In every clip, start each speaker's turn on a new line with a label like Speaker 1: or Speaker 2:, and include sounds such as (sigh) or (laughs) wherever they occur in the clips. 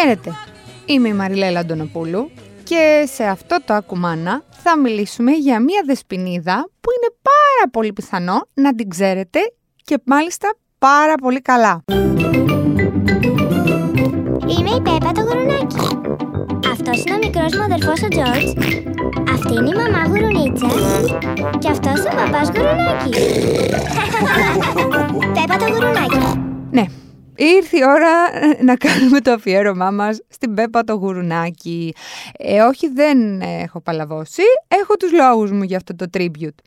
Speaker 1: Χαίρετε, είμαι η Μαριλέλα Αντωνοπούλου και σε αυτό το ακουμάνα θα μιλήσουμε για μια δεσποινίδα που είναι πάρα πολύ πιθανό να την ξέρετε και μάλιστα πάρα πολύ καλά.
Speaker 2: Είμαι η Πέπα το γουρουνάκι. Αυτός είναι ο μικρός μου αδερφός ο Τζόρτζ. Αυτή είναι η μαμά γουρουνίτσα. Και αυτός ο παπάς γουρουνάκι. (laughs) Πέπα το γουρουνάκι.
Speaker 1: Ναι, ήρθε η ώρα να κάνουμε το αφιέρωμά μας στην Πέπα το γουρουνάκι. Ε, όχι, δεν έχω παλαβώσει. Έχω τους λόγους μου για αυτό το tribute.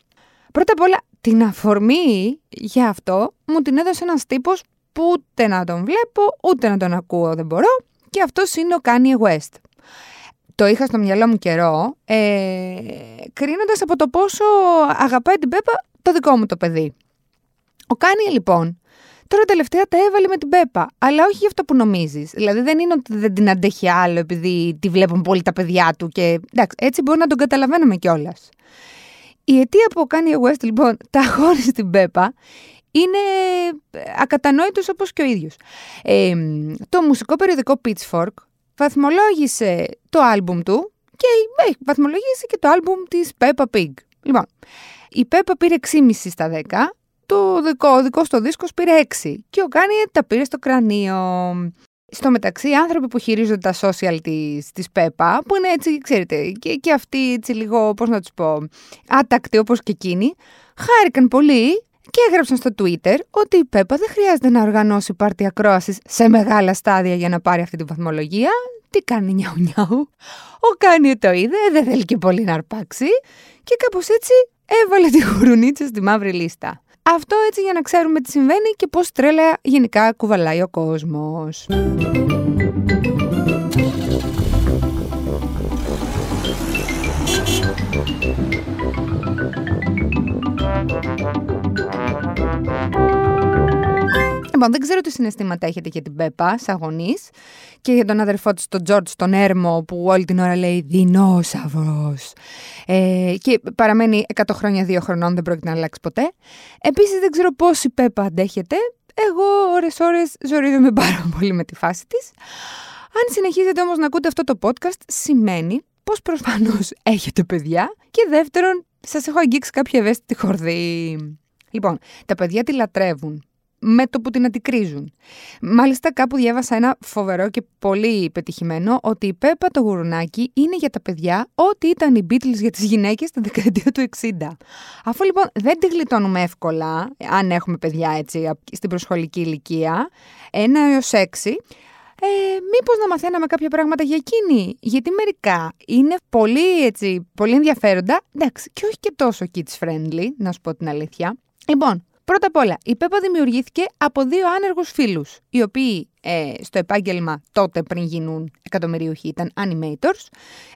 Speaker 1: Πρώτα απ' όλα, την αφορμή για αυτό μου την έδωσε ένας τύπος που ούτε να τον βλέπω, ούτε να τον ακούω δεν μπορώ. Και αυτός είναι ο Kanye West. Το είχα στο μυαλό μου καιρό, ε, κρίνοντας από το πόσο αγαπάει την Πέπα το δικό μου το παιδί. Ο Κάνιε λοιπόν, τώρα τελευταία τα έβαλε με την Πέπα, αλλά όχι για αυτό που νομίζεις. Δηλαδή δεν είναι ότι δεν την αντέχει άλλο επειδή τη βλέπουν πολύ τα παιδιά του και εντάξει, έτσι μπορεί να τον καταλαβαίνουμε κιόλας. Η αιτία που ο Kanye West λοιπόν (laughs) τα 'χωσε στην Πέπα είναι ακατανόητος όπως και ο ίδιος. Ε, το μουσικό περιοδικό Pitchfork βαθμολόγησε το άλμπουμ του και έχει βαθμολογήσει και το άλμπουμ της Peppa Pig. Λοιπόν, η Peppa πήρε 6,5 στα 10, το δικό, ο δικός το δίσκος πήρε 6 και ο Κάνιε τα πήρε στο κρανίο. Στο μεταξύ, οι άνθρωποι που χειρίζονται τα social της, της Πέπα, που είναι έτσι, ξέρετε, και, και αυτοί έτσι λίγο, πώς να τους πω, άτακτοι όπως και εκείνοι, χάρηκαν πολύ και έγραψαν στο Twitter ότι η Πέπα δεν χρειάζεται να οργανώσει πάρτι ακρόασης σε μεγάλα στάδια για να πάρει αυτή τη βαθμολογία. Τι κάνει νιάου νιάου. Ο Κάνιε το είδε, δεν θέλει και πολύ να αρπάξει και κάπως έτσι έβαλε τη γουρουνίτσα στη μαύρη λίστα. Αυτό έτσι για να ξέρουμε τι συμβαίνει και πόση τρέλα γενικά κουβαλάει ο κόσμος. Λοιπόν, δεν ξέρω τι συναισθήματα έχετε για την Πέπα, σαν γονείς, και για τον αδερφό της, τον Τζορτ, τον Έρμο, που όλη την ώρα λέει Δεινόσαυρος. Ε, και παραμένει 100 χρόνια, 2 χρονών, δεν πρόκειται να αλλάξει ποτέ. Επίσης, δεν ξέρω πώς η Πέπα αντέχεται. Εγώ, ώρες-ώρες, ζορίζομαι πάρα πολύ με τη φάση της. Αν συνεχίζετε όμως να ακούτε αυτό το podcast, σημαίνει πως προφανώς έχετε παιδιά και δεύτερον, σας έχω αγγίξει κάποια ευαίσθητη χορδή. Λοιπόν, τα παιδιά τη λατρεύουν με το που την αντικρίζουν. Μάλιστα κάπου διάβασα ένα φοβερό και πολύ πετυχημένο ότι η Πέπα το γουρουνάκι είναι για τα παιδιά ό,τι ήταν οι Beatles για τις γυναίκες την δεκαετία του 60. Αφού λοιπόν δεν τη γλιτώνουμε εύκολα, αν έχουμε παιδιά έτσι στην προσχολική ηλικία, ένα έως έξι, ε, μήπως να μαθαίναμε κάποια πράγματα για εκείνη; Γιατί μερικά είναι πολύ, έτσι, πολύ ενδιαφέροντα, εντάξει, και όχι και τόσο kids friendly, να σου πω την αλήθεια. Λοιπόν, Πρώτα απ' όλα, η Πέπα δημιουργήθηκε από δύο άνεργους φίλους, οι οποίοι ε, στο επάγγελμα τότε πριν γίνουν εκατομμυρίουχοι ήταν animators,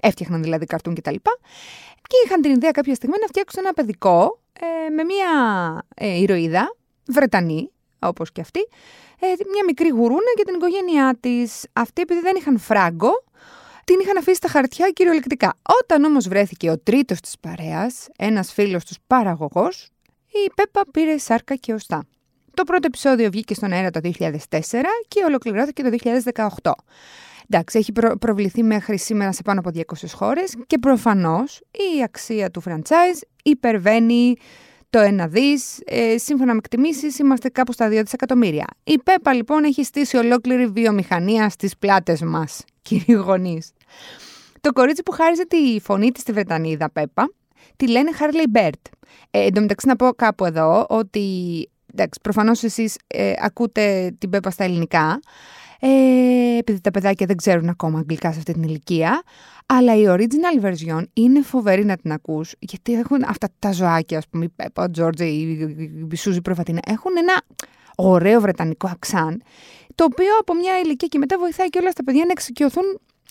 Speaker 1: έφτιαχναν δηλαδή καρτούν κτλ. Και είχαν την ιδέα κάποια στιγμή να φτιάξουν ένα παιδικό ε, με μια ε, ηρωίδα, Βρετανή, όπως και αυτή, ε, μια μικρή γουρούνα για την οικογένειά της. Αυτοί επειδή δεν είχαν φράγκο, την είχαν αφήσει στα χαρτιά κυριολεκτικά. Όταν όμως βρέθηκε ο τρίτος της παρέας, ένας φίλος τους παραγωγός, η Πέπα πήρε σάρκα και οστά. Το πρώτο επεισόδιο βγήκε στον αέρα το 2004 και ολοκληρώθηκε το 2018. Εντάξει, έχει προβληθεί μέχρι σήμερα σε πάνω από 200 χώρες και προφανώς η αξία του franchise υπερβαίνει το 1 δις. Ε, σύμφωνα με εκτιμήσεις είμαστε κάπου στα 2 δισεκατομμύρια. Η Πέπα λοιπόν έχει στήσει ολόκληρη βιομηχανία στις πλάτες μας, κύριοι γονείς. Το κορίτσι που χάριζε τη φωνή της στη Βρετανίδα Πέπα τη λένε Harley Bird. Ε, εν τω μεταξύ να πω κάπου εδώ ότι εντάξει, προφανώς εσείς ε, ακούτε την Πέπα στα ελληνικά, ε, επειδή τα παιδάκια δεν ξέρουν ακόμα αγγλικά σε αυτή την ηλικία, αλλά η original version είναι φοβερή να την ακούς, γιατί έχουν αυτά τα ζωάκια, ας πούμε, η Πέπα, ο Τζόρτζε, η Σούζη Προφατίνα, έχουν ένα ωραίο βρετανικό αξάν, το οποίο από μια ηλικία και μετά βοηθάει και όλα τα παιδιά να εξοικειωθούν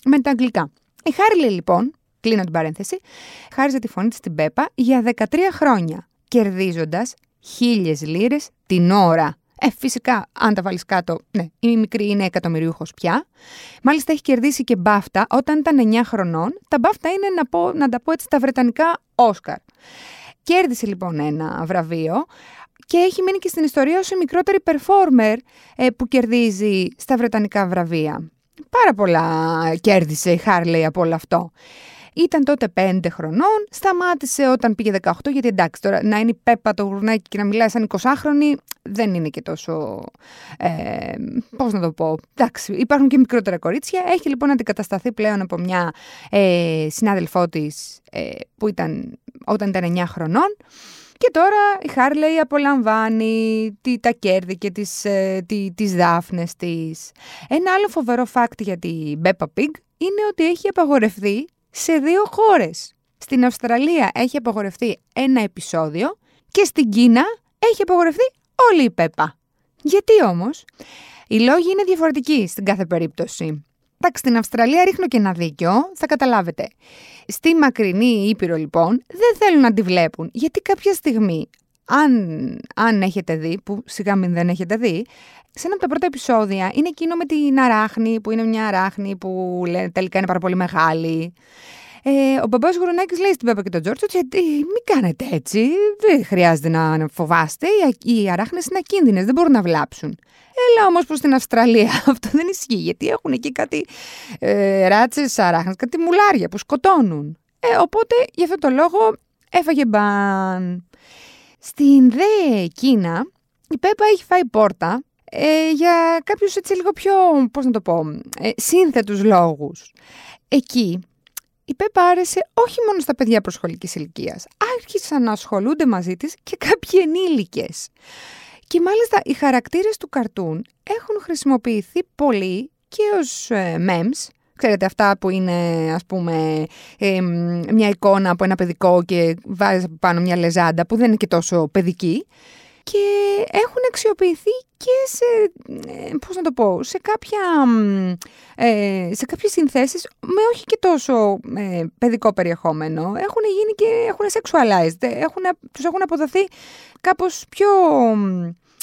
Speaker 1: με τα αγγλικά. Η Χάρλι λοιπόν κλείνω την παρένθεση, χάριζε τη φωνή της στην Πέπα για 13 χρόνια, κερδίζοντας χίλιες λίρες την ώρα. Ε, φυσικά, αν τα βάλεις κάτω, ναι, η μικρή είναι εκατομμυρίουχος πια. Μάλιστα έχει κερδίσει και μπάφτα όταν ήταν 9 χρονών. Τα μπάφτα είναι, να, πω, να τα πω έτσι, τα βρετανικά Όσκαρ. Κέρδισε λοιπόν ένα βραβείο και έχει μείνει και στην ιστορία ως η μικρότερη performer ε, που κερδίζει στα βρετανικά βραβεία. πάρα πολλά κέρδισε η Χάρλεϊ από όλο αυτό. Ήταν τότε 5 χρονών, σταμάτησε όταν πήγε 18, γιατί εντάξει, τώρα να είναι η Πέπα το γουρνάκι και να μιλάει σαν 20χρονη, δεν είναι και τόσο. Ε, Πώς να το πω. Εντάξει, υπάρχουν και μικρότερα κορίτσια. Έχει λοιπόν αντικατασταθεί πλέον από μια ε, συνάδελφό της ε, που ήταν όταν ήταν 9 χρονών. Και τώρα η Χάρλεϊ απολαμβάνει τι, τα κέρδη και τις, ε, τι, τις δάφνες της. Ένα άλλο φοβερό fact για την Peppa Pig είναι ότι έχει απαγορευτεί σε δύο χώρες. Στην Αυστραλία έχει απαγορευτεί ένα επεισόδιο και στην Κίνα έχει απαγορευτεί όλη η Πέπα. Γιατί όμως, οι λόγοι είναι διαφορετικοί στην κάθε περίπτωση. Εντάξει, στην Αυστραλία ρίχνω και ένα δίκιο, θα καταλάβετε. Στη μακρινή Ήπειρο λοιπόν δεν θέλουν να τη βλέπουν, γιατί κάποια στιγμή, αν, αν έχετε δει, που σιγά μην δεν έχετε δει, σε ένα από τα πρώτα επεισόδια είναι εκείνο με την αράχνη, που είναι μια αράχνη που λέει, τελικά είναι πάρα πολύ μεγάλη. Ε, ο μπαμπάς Γουρονάκης λέει στην Πέπα και τον Τζόρτζο ότι μην κάνετε έτσι. Δεν χρειάζεται να φοβάστε. Οι αράχνες είναι ακίνδυνες, δεν μπορούν να βλάψουν. Έλα όμως προς την Αυστραλία. (laughs) Αυτό δεν ισχύει, γιατί έχουν εκεί κάτι ε, ράτσες αράχνες, κάτι μουλάρια που σκοτώνουν. Ε, οπότε γι' αυτό το λόγο έφαγε μπαν. Στην δε Κίνα η Πέπα έχει φάει πόρτα ε, για κάποιους έτσι λίγο πιο, πώς να το πω, ε, σύνθετους λόγους. Εκεί η Πέπα άρεσε όχι μόνο στα παιδιά προσχολικής ηλικίας. άρχισαν να ασχολούνται μαζί της και κάποιοι ενήλικες. Και μάλιστα οι χαρακτήρες του καρτούν έχουν χρησιμοποιηθεί πολύ και ως ε, memes, Ξέρετε αυτά που είναι ας πούμε ε, μια εικόνα από ένα παιδικό και βάζεις πάνω μια λεζάντα που δεν είναι και τόσο παιδική και έχουν αξιοποιηθεί και σε, ε, πώς να το πω, σε, κάποια, ε, σε κάποιες συνθέσεις με όχι και τόσο ε, παιδικό περιεχόμενο. Έχουν γίνει και έχουν sexualized, έχουν, τους έχουν αποδοθεί κάπως πιο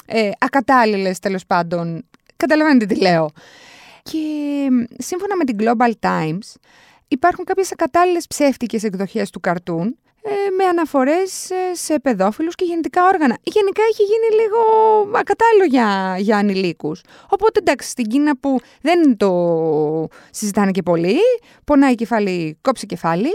Speaker 1: ε, ακατάλληλες τέλος πάντων. Καταλαβαίνετε τι λέω. Και σύμφωνα με την Global Times υπάρχουν κάποιες ακατάλληλες ψεύτικες εκδοχές του καρτούν ε, με αναφορές ε, σε παιδόφιλους και γεννητικά όργανα. Γενικά έχει γίνει λίγο ακατάλληλο για, για ανηλίκους. Οπότε εντάξει, στην Κίνα που δεν το συζητάνε και πολύ, πονάει κεφάλι, κόψει κεφάλι,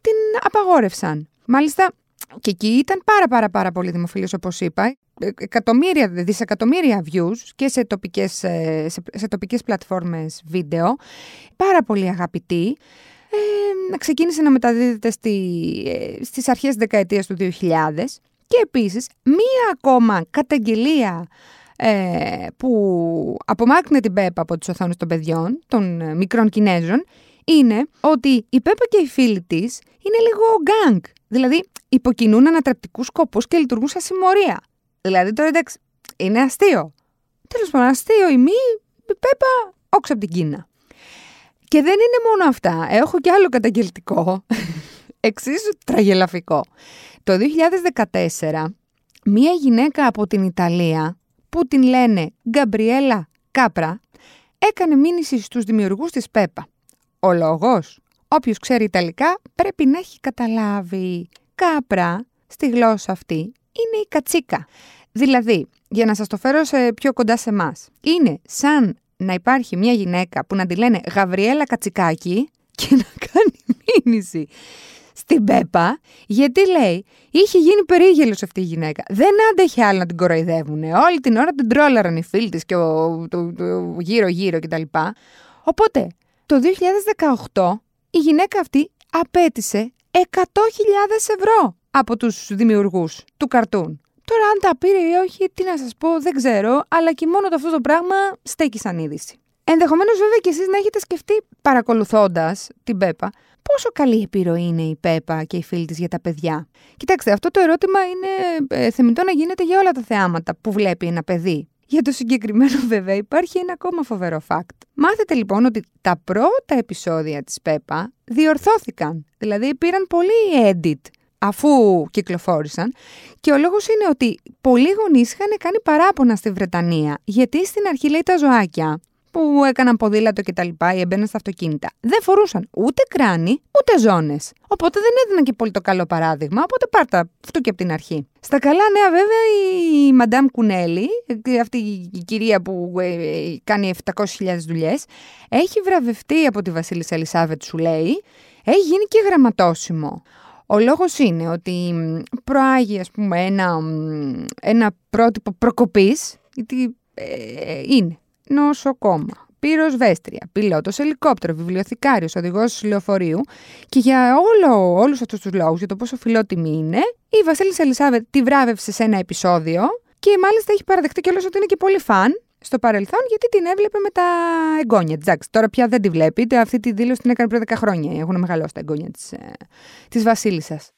Speaker 1: την απαγόρευσαν. Μάλιστα και εκεί ήταν πάρα πάρα πάρα πολύ δημοφιλής όπως είπα. Εκατομμύρια, δισεκατομμύρια views και σε τοπικές, σε, σε τοπικές πλατφόρμες βίντεο. Πάρα πολύ αγαπητή ε, ξεκίνησε να μεταδίδεται στη, ε, στις αρχές της δεκαετίας του 2000 και επίσης μία ακόμα καταγγελία ε, που απομάκρυνε την Πέπα από τις οθόνες των παιδιών, των ε, μικρών Κινέζων, είναι ότι η Πέπα και οι φίλοι της είναι λίγο γκάγκ. Δηλαδή υποκινούν ανατρεπτικούς σκοπούς και λειτουργούν σαν συμμορία. Δηλαδή τώρα εντάξει, είναι αστείο. Τέλος πάντων, αστείο ή μη, η Πέπα όξω από την Κίνα. Και δεν είναι μόνο αυτά. Έχω και άλλο καταγγελτικό. Εξίσου τραγελαφικό. Το 2014, μία γυναίκα από την Ιταλία, που την λένε Γκαμπριέλα Κάπρα, έκανε μήνυση στους δημιουργούς της ΠΕΠΑ. Ο λόγος, όποιος ξέρει Ιταλικά, πρέπει να έχει καταλάβει. Κάπρα, στη γλώσσα αυτή, είναι η κατσίκα. Δηλαδή, για να σας το φέρω σε πιο κοντά σε εμάς, είναι σαν να υπάρχει μια γυναίκα που να τη λένε Γαβριέλα Κατσικάκη και να κάνει μήνυση στην Πέπα, γιατί λέει, είχε γίνει περίγελος αυτή η γυναίκα. Δεν άντεχε άλλο να την κοροϊδεύουν. Όλη την ώρα την τρόλαραν οι φίλοι της και το, γύρω-γύρω κτλ. Οπότε, το 2018 η γυναίκα αυτή απέτησε 100.000 ευρώ από τους δημιουργούς του καρτούν. Τώρα, αν τα πήρε ή όχι, τι να σας πω, δεν ξέρω, αλλά και μόνο το αυτό το πράγμα στέκει σαν είδηση. Ενδεχομένως, βέβαια, και εσείς να έχετε σκεφτεί, παρακολουθώντας την Πέπα, πόσο καλή επιρροή είναι η Πέπα και οι φίλοι της για τα παιδιά. Κοιτάξτε, αυτό το ερώτημα είναι ε, θεμητό να γίνεται για όλα τα θεάματα που βλέπει ένα παιδί. Για το συγκεκριμένο, (laughs) βέβαια, υπάρχει ένα ακόμα φοβερό fact. Μάθετε λοιπόν ότι τα πρώτα επεισόδια της Πέπα διορθώθηκαν. Δηλαδή πήραν πολύ edit αφού κυκλοφόρησαν. Και ο λόγος είναι ότι πολλοί γονείς είχαν κάνει παράπονα στη Βρετανία, γιατί στην αρχή λέει τα ζωάκια που έκαναν ποδήλατο και τα λοιπά ή έμπαιναν στα αυτοκίνητα. Δεν φορούσαν ούτε κράνη ούτε ζώνες. Οπότε δεν έδιναν και πολύ το καλό παράδειγμα. Οπότε πάρτα αυτό και από την αρχή. Στα καλά νέα, βέβαια, η Μαντάμ Κουνέλη, αυτή η κυρία που ε, κάνει 700.000 δουλειές, έχει βραβευτεί από τη Βασίλισσα Ελισάβετ, σου λέει, έχει γίνει και γραμματόσημο. Ο λόγος είναι ότι προάγει, ας πούμε, ένα, ένα πρότυπο προκοπής, γιατί ε, είναι νοσοκόμα, πυροσβέστρια, πιλότος ελικόπτερο, βιβλιοθηκάριος, οδηγός λεωφορείου και για όλο, όλους αυτούς τους λόγους, για το πόσο φιλότιμη είναι, η Βασίλισσα Ελισάβετ τη βράβευσε σε ένα επεισόδιο και μάλιστα έχει παραδεχτεί κιόλας ότι είναι και πολύ φαν στο παρελθόν γιατί την έβλεπε με τα εγγόνια της. τώρα πια δεν τη βλέπει, αυτή τη δήλωση την έκανε πριν 10 χρόνια. Έχουν μεγαλώσει τα εγγόνια της της ε, Βασίλισσας.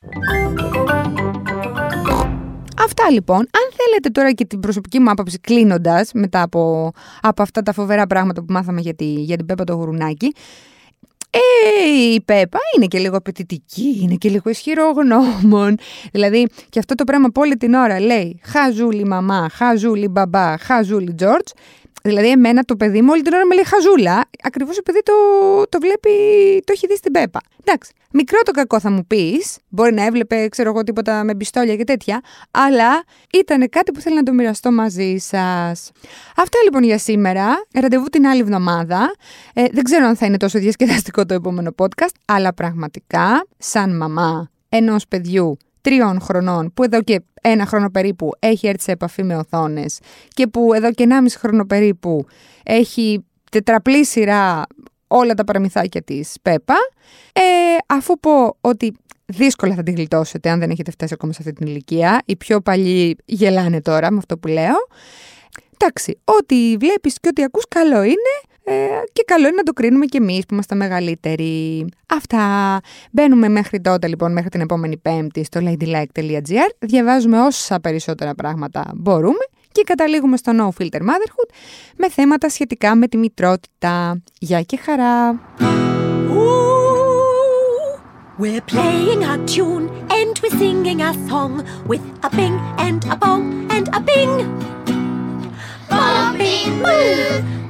Speaker 1: Αυτά λοιπόν. Αν θέλετε τώρα και την προσωπική μου άποψη κλείνοντας μετά από, από αυτά τα φοβερά πράγματα που μάθαμε για, τη, για την Πέπα το γουρουνάκι, ε, η Πέπα είναι και λίγο απαιτητική, είναι και λίγο ισχυρογνώμων. Δηλαδή, και αυτό το πράγμα που όλη την ώρα λέει Χαζούλη μαμά, χαζούλη μπαμπά, χαζούλη Τζόρτζ. Δηλαδή, εμένα το παιδί μου όλη την ώρα με λέει χαζούλα, ακριβώς επειδή το, το βλέπει, το έχει δει στην Πέπα. Εντάξει, μικρό το κακό θα μου πεις, μπορεί να έβλεπε, ξέρω εγώ, τίποτα με πιστόλια και τέτοια, αλλά ήταν κάτι που θέλω να το μοιραστώ μαζί σας. Αυτά λοιπόν για σήμερα. Ραντεβού την άλλη εβδομάδα. Ε, δεν ξέρω αν θα είναι τόσο διασκεδαστικό το επόμενο podcast, αλλά πραγματικά, σαν μαμά ενός παιδιού τριών χρονών, που εδώ και ένα χρόνο περίπου έχει έρθει σε επαφή με οθόνες και που εδώ και ενάμιση χρόνο περίπου έχει τετραπλή σειρά όλα τα παραμυθάκια της Πέπα, ε, αφού πω ότι δύσκολα θα την γλιτώσετε αν δεν έχετε φτάσει ακόμα σε αυτή την ηλικία, οι πιο παλιοί γελάνε τώρα με αυτό που λέω, εντάξει, ό,τι βλέπεις και ό,τι ακούς καλό είναι, ε, και καλό είναι να το κρίνουμε και εμείς που είμαστε μεγαλύτεροι. Αυτά. Μπαίνουμε μέχρι τότε λοιπόν, μέχρι την επόμενη πέμπτη στο ladylike.gr. Διαβάζουμε όσα περισσότερα πράγματα μπορούμε και καταλήγουμε στο No Filter Motherhood με θέματα σχετικά με τη μητρότητα. Γεια και χαρά! We're playing a tune and we're singing a song with a bing and a bong and a bing. Bong, bing, boo,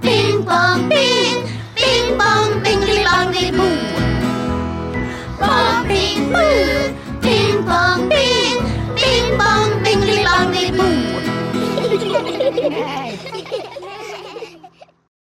Speaker 1: bing, bong, bing, bing, bong, bing, Yeah.